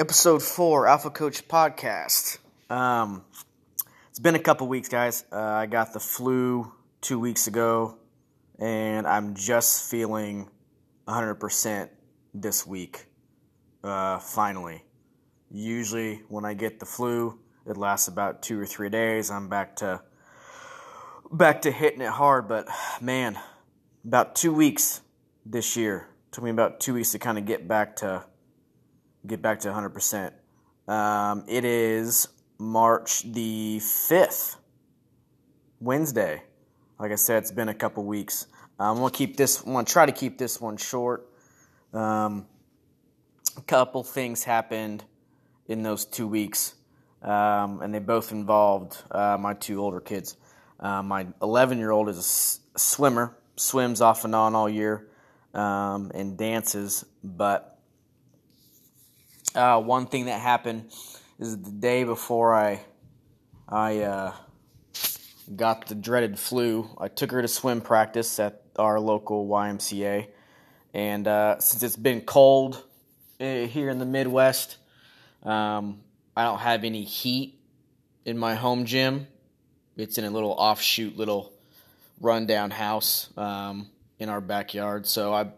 episode four, Alpha Coach Podcast. Um, it's been a couple weeks, guys. Uh, I got the flu two weeks ago, and I'm just feeling 100% this week. Uh, finally. Usually, when I get the flu, it lasts about two or three days. I'm back to back to hitting it hard, but man, about two weeks this year. Took me about two weeks to kind of get back to get back to 100%. Um, it is March the 5th, Wednesday. Like I said, it's been a couple weeks. I'm gonna keep this. I'm gonna try to keep this one short. Um, a couple things happened in those two weeks, um, and they both involved uh, my two older kids. Uh, my 11 year old is a swimmer, swims off and on all year, um, and dances. But uh, one thing that happened is the day before I I uh, got the dreaded flu. I took her to swim practice at our local YMCA, and uh, since it's been cold uh, here in the Midwest, um, I don't have any heat in my home gym. It's in a little offshoot, little rundown house um, in our backyard. So I've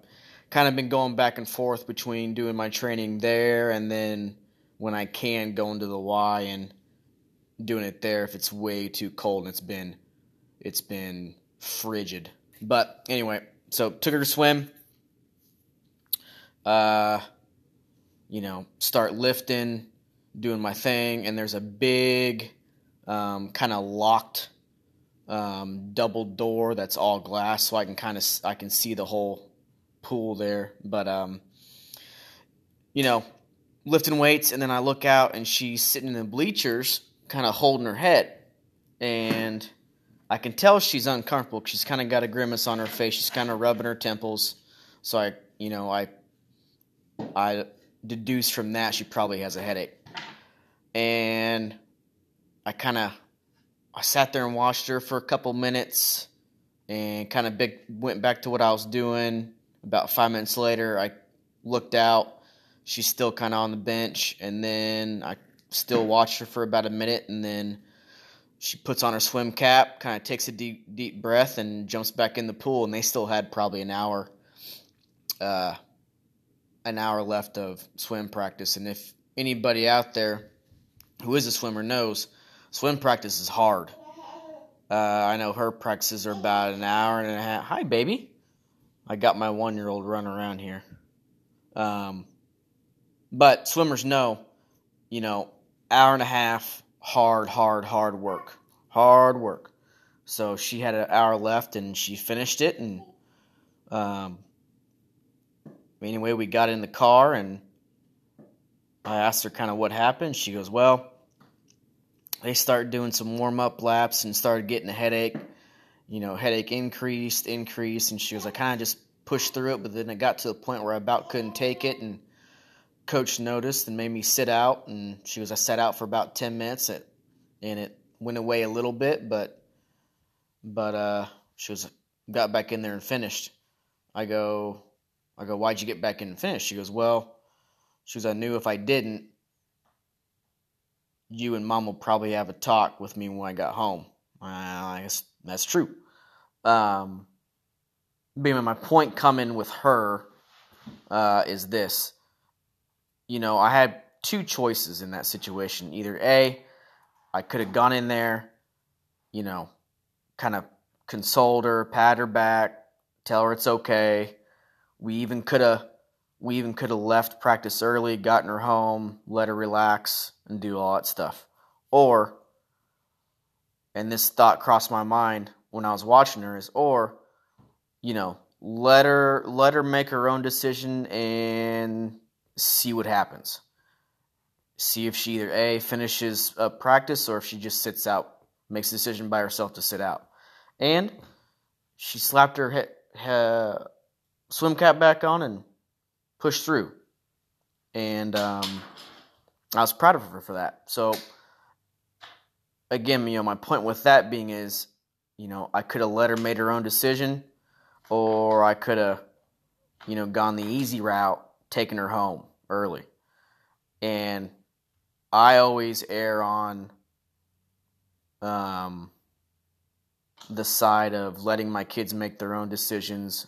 kind of been going back and forth between doing my training there and then when I can going to the Y and doing it there if it's way too cold and it's been it's been frigid. But anyway, so took her to swim. Uh you know, start lifting, doing my thing, and there's a big um, kind of locked um, double door that's all glass, so I can kind of I can see the whole pool there. But um, you know, lifting weights, and then I look out, and she's sitting in the bleachers, kind of holding her head, and I can tell she's uncomfortable. She's kind of got a grimace on her face. She's kind of rubbing her temples. So I, you know, I, I deduce from that she probably has a headache, and I kind of I sat there and watched her for a couple minutes and kind of big, went back to what I was doing. About five minutes later, I looked out. She's still kind of on the bench, and then I still watched her for about a minute, and then she puts on her swim cap, kind of takes a deep, deep breath, and jumps back in the pool. And they still had probably an hour, uh, an hour left of swim practice. And if anybody out there who is a swimmer knows, swim practice is hard. Uh, I know her practices are about an hour and a half. Hi, baby. I got my one year old running around here. Um, but swimmers know, you know, hour and a half, hard, hard, hard work. Hard work. So she had an hour left and she finished it. And um, anyway, we got in the car and I asked her kind of what happened. She goes, Well, they started doing some warm up laps and started getting a headache. You know, headache increased, increased, and she was, I kind of just pushed through it, but then it got to the point where I about couldn't take it, and coach noticed and made me sit out, and she was, I sat out for about ten minutes, and it went away a little bit, but, but uh, she was got back in there and finished. I go, I go, why'd you get back in and finish? She goes, well, she goes, I knew if I didn't, you and mom will probably have a talk with me when I got home. Well, I guess that's true. Um, my point coming with her uh, is this. You know, I had two choices in that situation. Either A, I could have gone in there, you know, kind of consoled her, pat her back, tell her it's okay. We even could have we even could have left practice early, gotten her home, let her relax, and do all that stuff. Or, and this thought crossed my mind when I was watching her is, or, you know, let her let her make her own decision and see what happens. See if she either a finishes a practice or if she just sits out, makes a decision by herself to sit out. And she slapped her her swim cap back on and pushed through. And um, I was proud of her for that. So, again, you know, my point with that being is, you know, I could have let her made her own decision, or I could have, you know, gone the easy route, taken her home early. and I always err on um, the side of letting my kids make their own decisions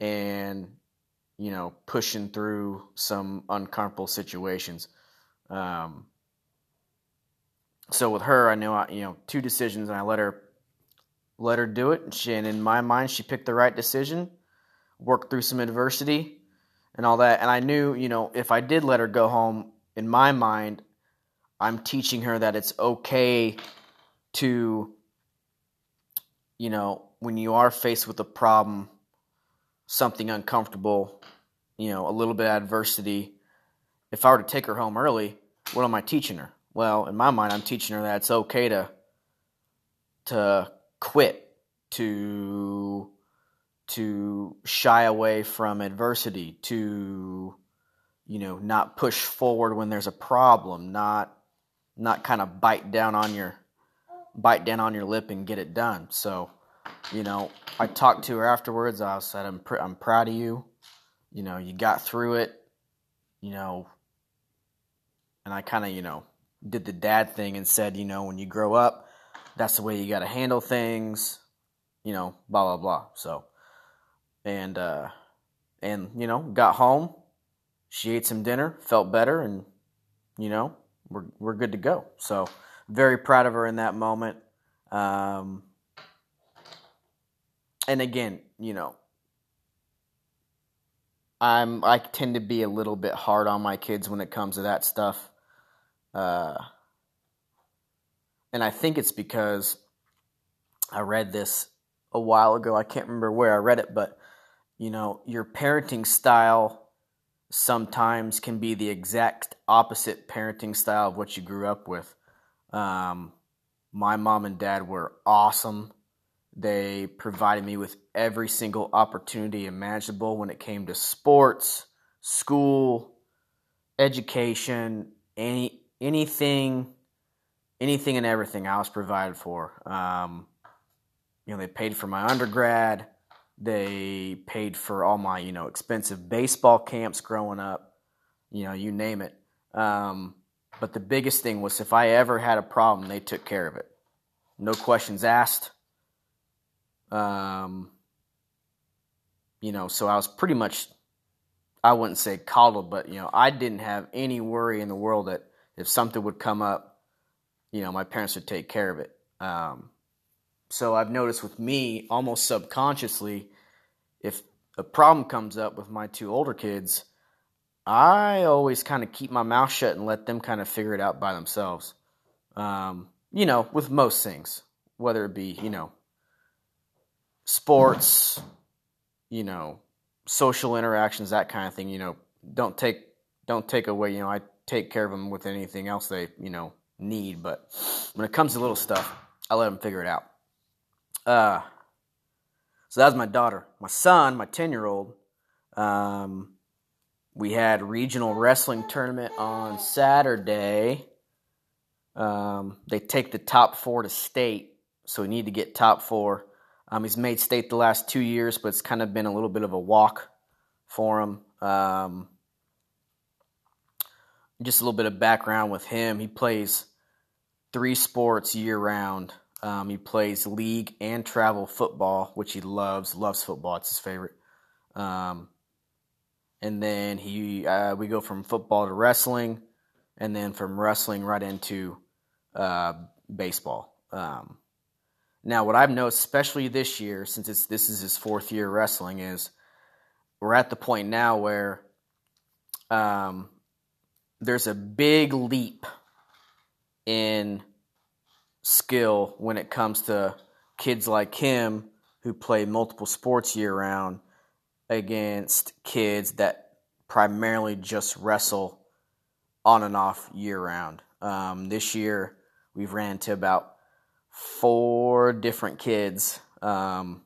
and you know pushing through some uncomfortable situations. Um, so with her, I know I, you know two decisions, and I let her let her do it. And, she, and in my mind, she picked the right decision. Worked through some adversity and all that. And I knew, you know, if I did let her go home, in my mind, I'm teaching her that it's okay to, you know, when you are faced with a problem, something uncomfortable, you know, a little bit of adversity. If I were to take her home early, what am I teaching her? Well, in my mind, I'm teaching her that it's okay to to quit, to to shy away from adversity, to you know, not push forward when there's a problem, not not kind of bite down on your bite down on your lip and get it done. So, you know, I talked to her afterwards. I said, "I'm pr- I'm proud of you. You know, you got through it. You know." And I kind of, you know, did the dad thing and said, you know, when you grow up, that's the way you got to handle things. You know, blah blah blah. So, and uh, and you know, got home. She ate some dinner, felt better, and you know, we're we're good to go. So, very proud of her in that moment. Um, and again, you know, I'm I tend to be a little bit hard on my kids when it comes to that stuff. Uh, and I think it's because I read this a while ago. I can't remember where I read it, but you know, your parenting style sometimes can be the exact opposite parenting style of what you grew up with. Um, my mom and dad were awesome. They provided me with every single opportunity imaginable when it came to sports, school, education, any anything, anything and everything I was provided for. Um, you know, they paid for my undergrad. They paid for all my, you know, expensive baseball camps growing up. You know, you name it. Um, but the biggest thing was if I ever had a problem, they took care of it. No questions asked. Um, you know, so I was pretty much, I wouldn't say coddled, but, you know, I didn't have any worry in the world that if something would come up, you know, my parents would take care of it. Um, so I've noticed with me, almost subconsciously, if a problem comes up with my two older kids, I always kind of keep my mouth shut and let them kind of figure it out by themselves. Um, you know, with most things, whether it be, you know, sports, you know, social interactions, that kind of thing, you know, don't take don't take away, you know, I take care of them with anything else they, you know, need, but when it comes to little stuff, I let them figure it out. Uh so that was my daughter. My son, my 10-year-old, um we had regional wrestling tournament on Saturday. Um, they take the top four to state, so we need to get top four. Um, he's made state the last two years, but it's kind of been a little bit of a walk for him. Um, just a little bit of background with him. He plays three sports year round. Um, he plays league and travel football, which he loves. Loves football; it's his favorite. Um, and then he uh, we go from football to wrestling, and then from wrestling right into uh, baseball. Um, now, what I've noticed, especially this year, since it's this is his fourth year wrestling, is we're at the point now where um, there's a big leap in skill when it comes to kids like him who play multiple sports year round against kids that primarily just wrestle on and off year round. Um, this year, we've ran into about four different kids um,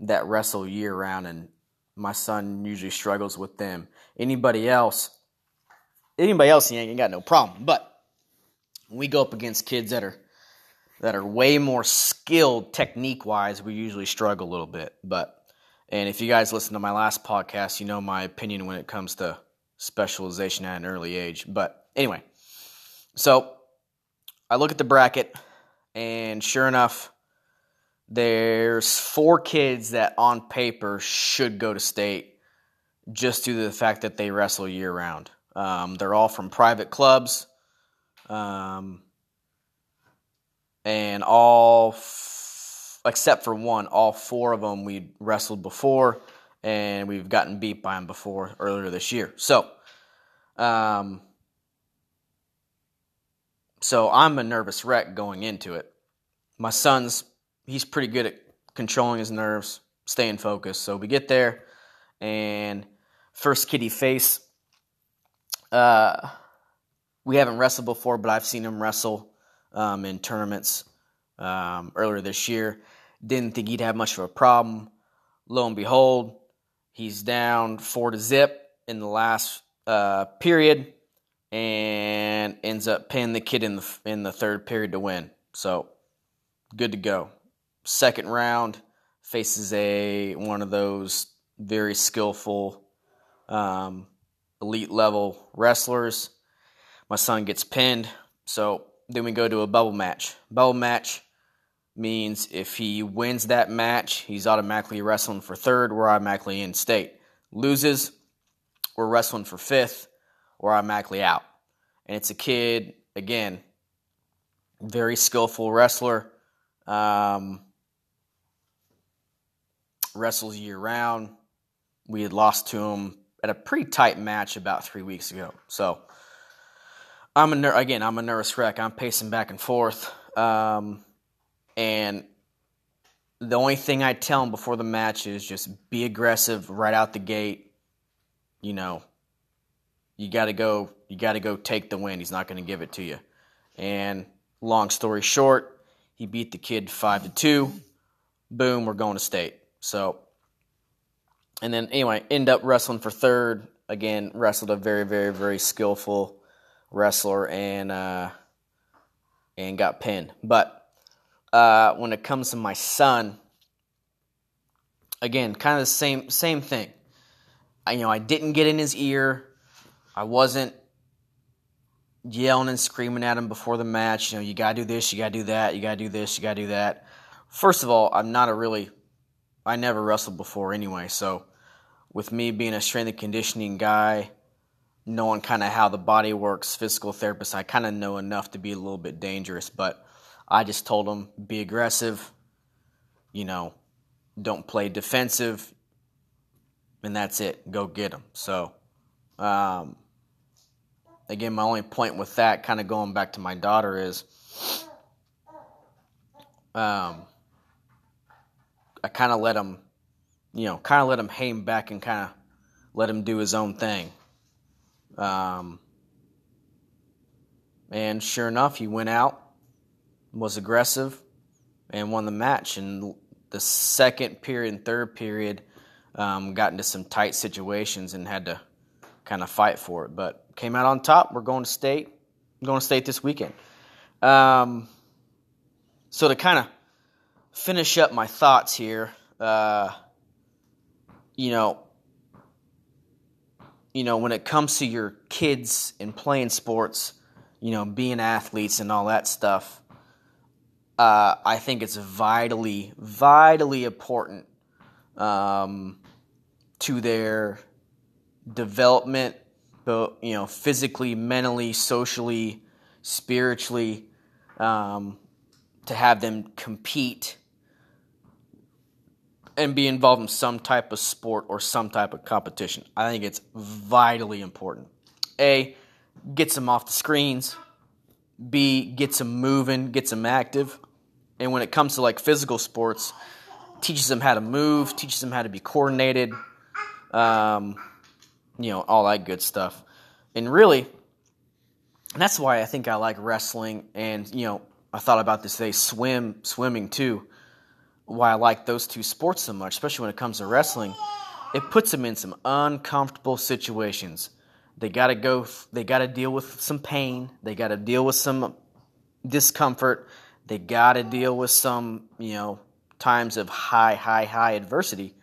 that wrestle year round, and my son usually struggles with them. Anybody else, anybody else, he ain't got no problem. But we go up against kids that are that are way more skilled technique wise, we usually struggle a little bit. But and if you guys listen to my last podcast, you know my opinion when it comes to specialization at an early age. But anyway, so I look at the bracket, and sure enough, there's four kids that on paper should go to state just due to the fact that they wrestle year round. Um, they're all from private clubs, um, and all f- except for one, all four of them we wrestled before, and we've gotten beat by them before earlier this year. So, um, so I'm a nervous wreck going into it. My son's he's pretty good at controlling his nerves, staying focused. So we get there, and first kid he face, uh, we haven't wrestled before, but I've seen him wrestle um, in tournaments um, earlier this year. Didn't think he'd have much of a problem. Lo and behold, he's down four to zip in the last uh, period and ends up pinning the kid in the in the third period to win. So good to go. Second round faces a one of those very skillful um, elite level wrestlers. My son gets pinned, so then we go to a bubble match. Bubble match means if he wins that match, he's automatically wrestling for third. We're automatically in state. Loses, we're wrestling for fifth. We're automatically out. And it's a kid again, very skillful wrestler. Um, wrestles year round. We had lost to him at a pretty tight match about three weeks ago. So I'm a ner- again I'm a nervous wreck. I'm pacing back and forth, um, and the only thing I tell him before the match is just be aggressive right out the gate. You know, you got to go. You got to go take the win. He's not going to give it to you. And long story short, he beat the kid five to two. Boom, we're going to state. So and then anyway, end up wrestling for third. Again, wrestled a very, very, very skillful wrestler and uh, and got pinned. But uh, when it comes to my son, again, kind of the same same thing. I, you know, I didn't get in his ear. I wasn't yelling and screaming at him before the match. You know, you gotta do this, you gotta do that, you gotta do this, you gotta do that. First of all, I'm not a really I never wrestled before anyway, so with me being a strength and conditioning guy, knowing kind of how the body works, physical therapist, I kind of know enough to be a little bit dangerous. But I just told him be aggressive, you know, don't play defensive, and that's it. Go get him. So, um, again, my only point with that, kind of going back to my daughter, is um, I kind of let him you know, kind of let him hang back and kind of let him do his own thing. Um, and sure enough, he went out, was aggressive, and won the match. And the second period and third period um, got into some tight situations and had to kind of fight for it. But came out on top. We're going to state. Going to state this weekend. Um, so to kind of finish up my thoughts here. Uh, you know, you know, when it comes to your kids and playing sports, you know, being athletes and all that stuff, uh, I think it's vitally, vitally important um, to their development, both you know, physically, mentally, socially, spiritually, um, to have them compete and be involved in some type of sport or some type of competition. I think it's vitally important. A, gets them off the screens. B, gets them moving, gets them active. And when it comes to like physical sports, teaches them how to move, teaches them how to be coordinated, um, you know, all that good stuff. And really, that's why I think I like wrestling. And you know, I thought about this today, swim, swimming too why I like those two sports so much, especially when it comes to wrestling. It puts them in some uncomfortable situations. They got to go, they got to deal with some pain, they got to deal with some discomfort, they got to deal with some, you know, times of high, high, high adversity.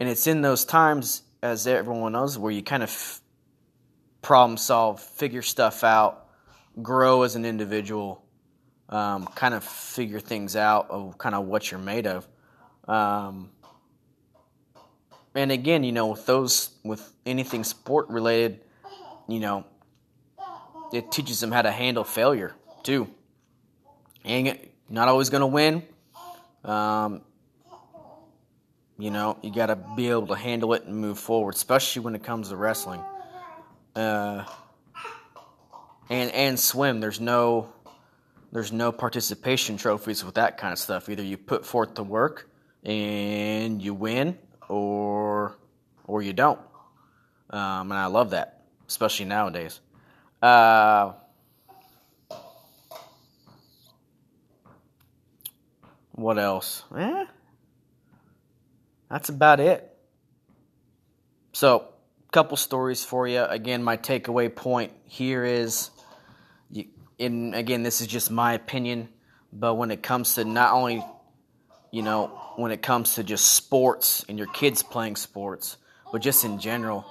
And it's in those times, as everyone knows, where you kind of problem solve, figure stuff out, grow as an individual, um, kind of figure things out of kind of what you're made of. Um, and again, you know, with those, with anything sport related, you know, it teaches them how to handle failure too. And not always going to win. Um, you know, you got to be able to handle it and move forward, especially when it comes to wrestling. Uh, and and swim. There's no there's no participation trophies with that kind of stuff. Either you put forth the work and you win, or or you don't. Um, and I love that, especially nowadays. Uh, what else? Eh, that's about it. So, couple stories for you. Again, my takeaway point here is, in again, this is just my opinion, but when it comes to not only, you know, when it comes to just sports and your kids playing sports, but just in general,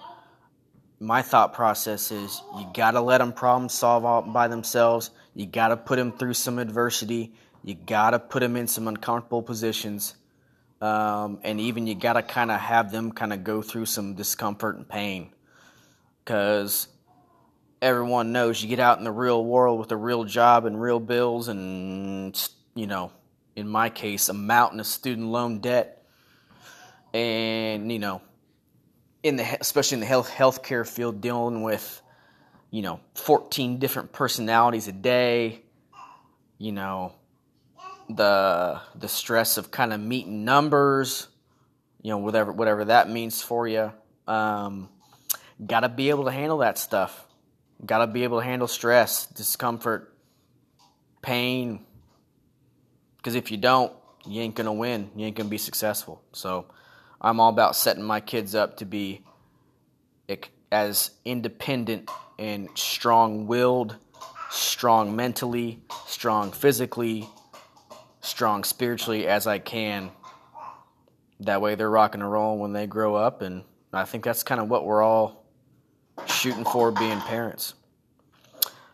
my thought process is you got to let them problem solve all by themselves. You got to put them through some adversity. You got to put them in some uncomfortable positions um, and even you got to kind of have them kind of go through some discomfort and pain because everyone knows you get out in the real world with a real job and real bills and you know in my case a mountain of student loan debt and you know in the especially in the health healthcare field dealing with you know 14 different personalities a day you know the the stress of kind of meeting numbers, you know, whatever whatever that means for you. Um, Got to be able to handle that stuff. Got to be able to handle stress, discomfort, pain. Because if you don't, you ain't gonna win. You ain't gonna be successful. So, I'm all about setting my kids up to be as independent and strong-willed, strong mentally, strong physically, strong spiritually as I can. That way they're rocking and rolling when they grow up, and I think that's kind of what we're all shooting for being parents.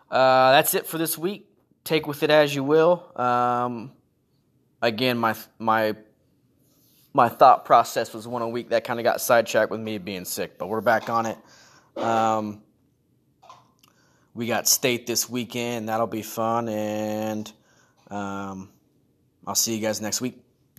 Uh, that's it for this week. Take with it as you will. Um, again, my my my thought process was one a week that kind of got sidetracked with me being sick, but we're back on it. Um, we got state this weekend. That'll be fun, and um, I'll see you guys next week.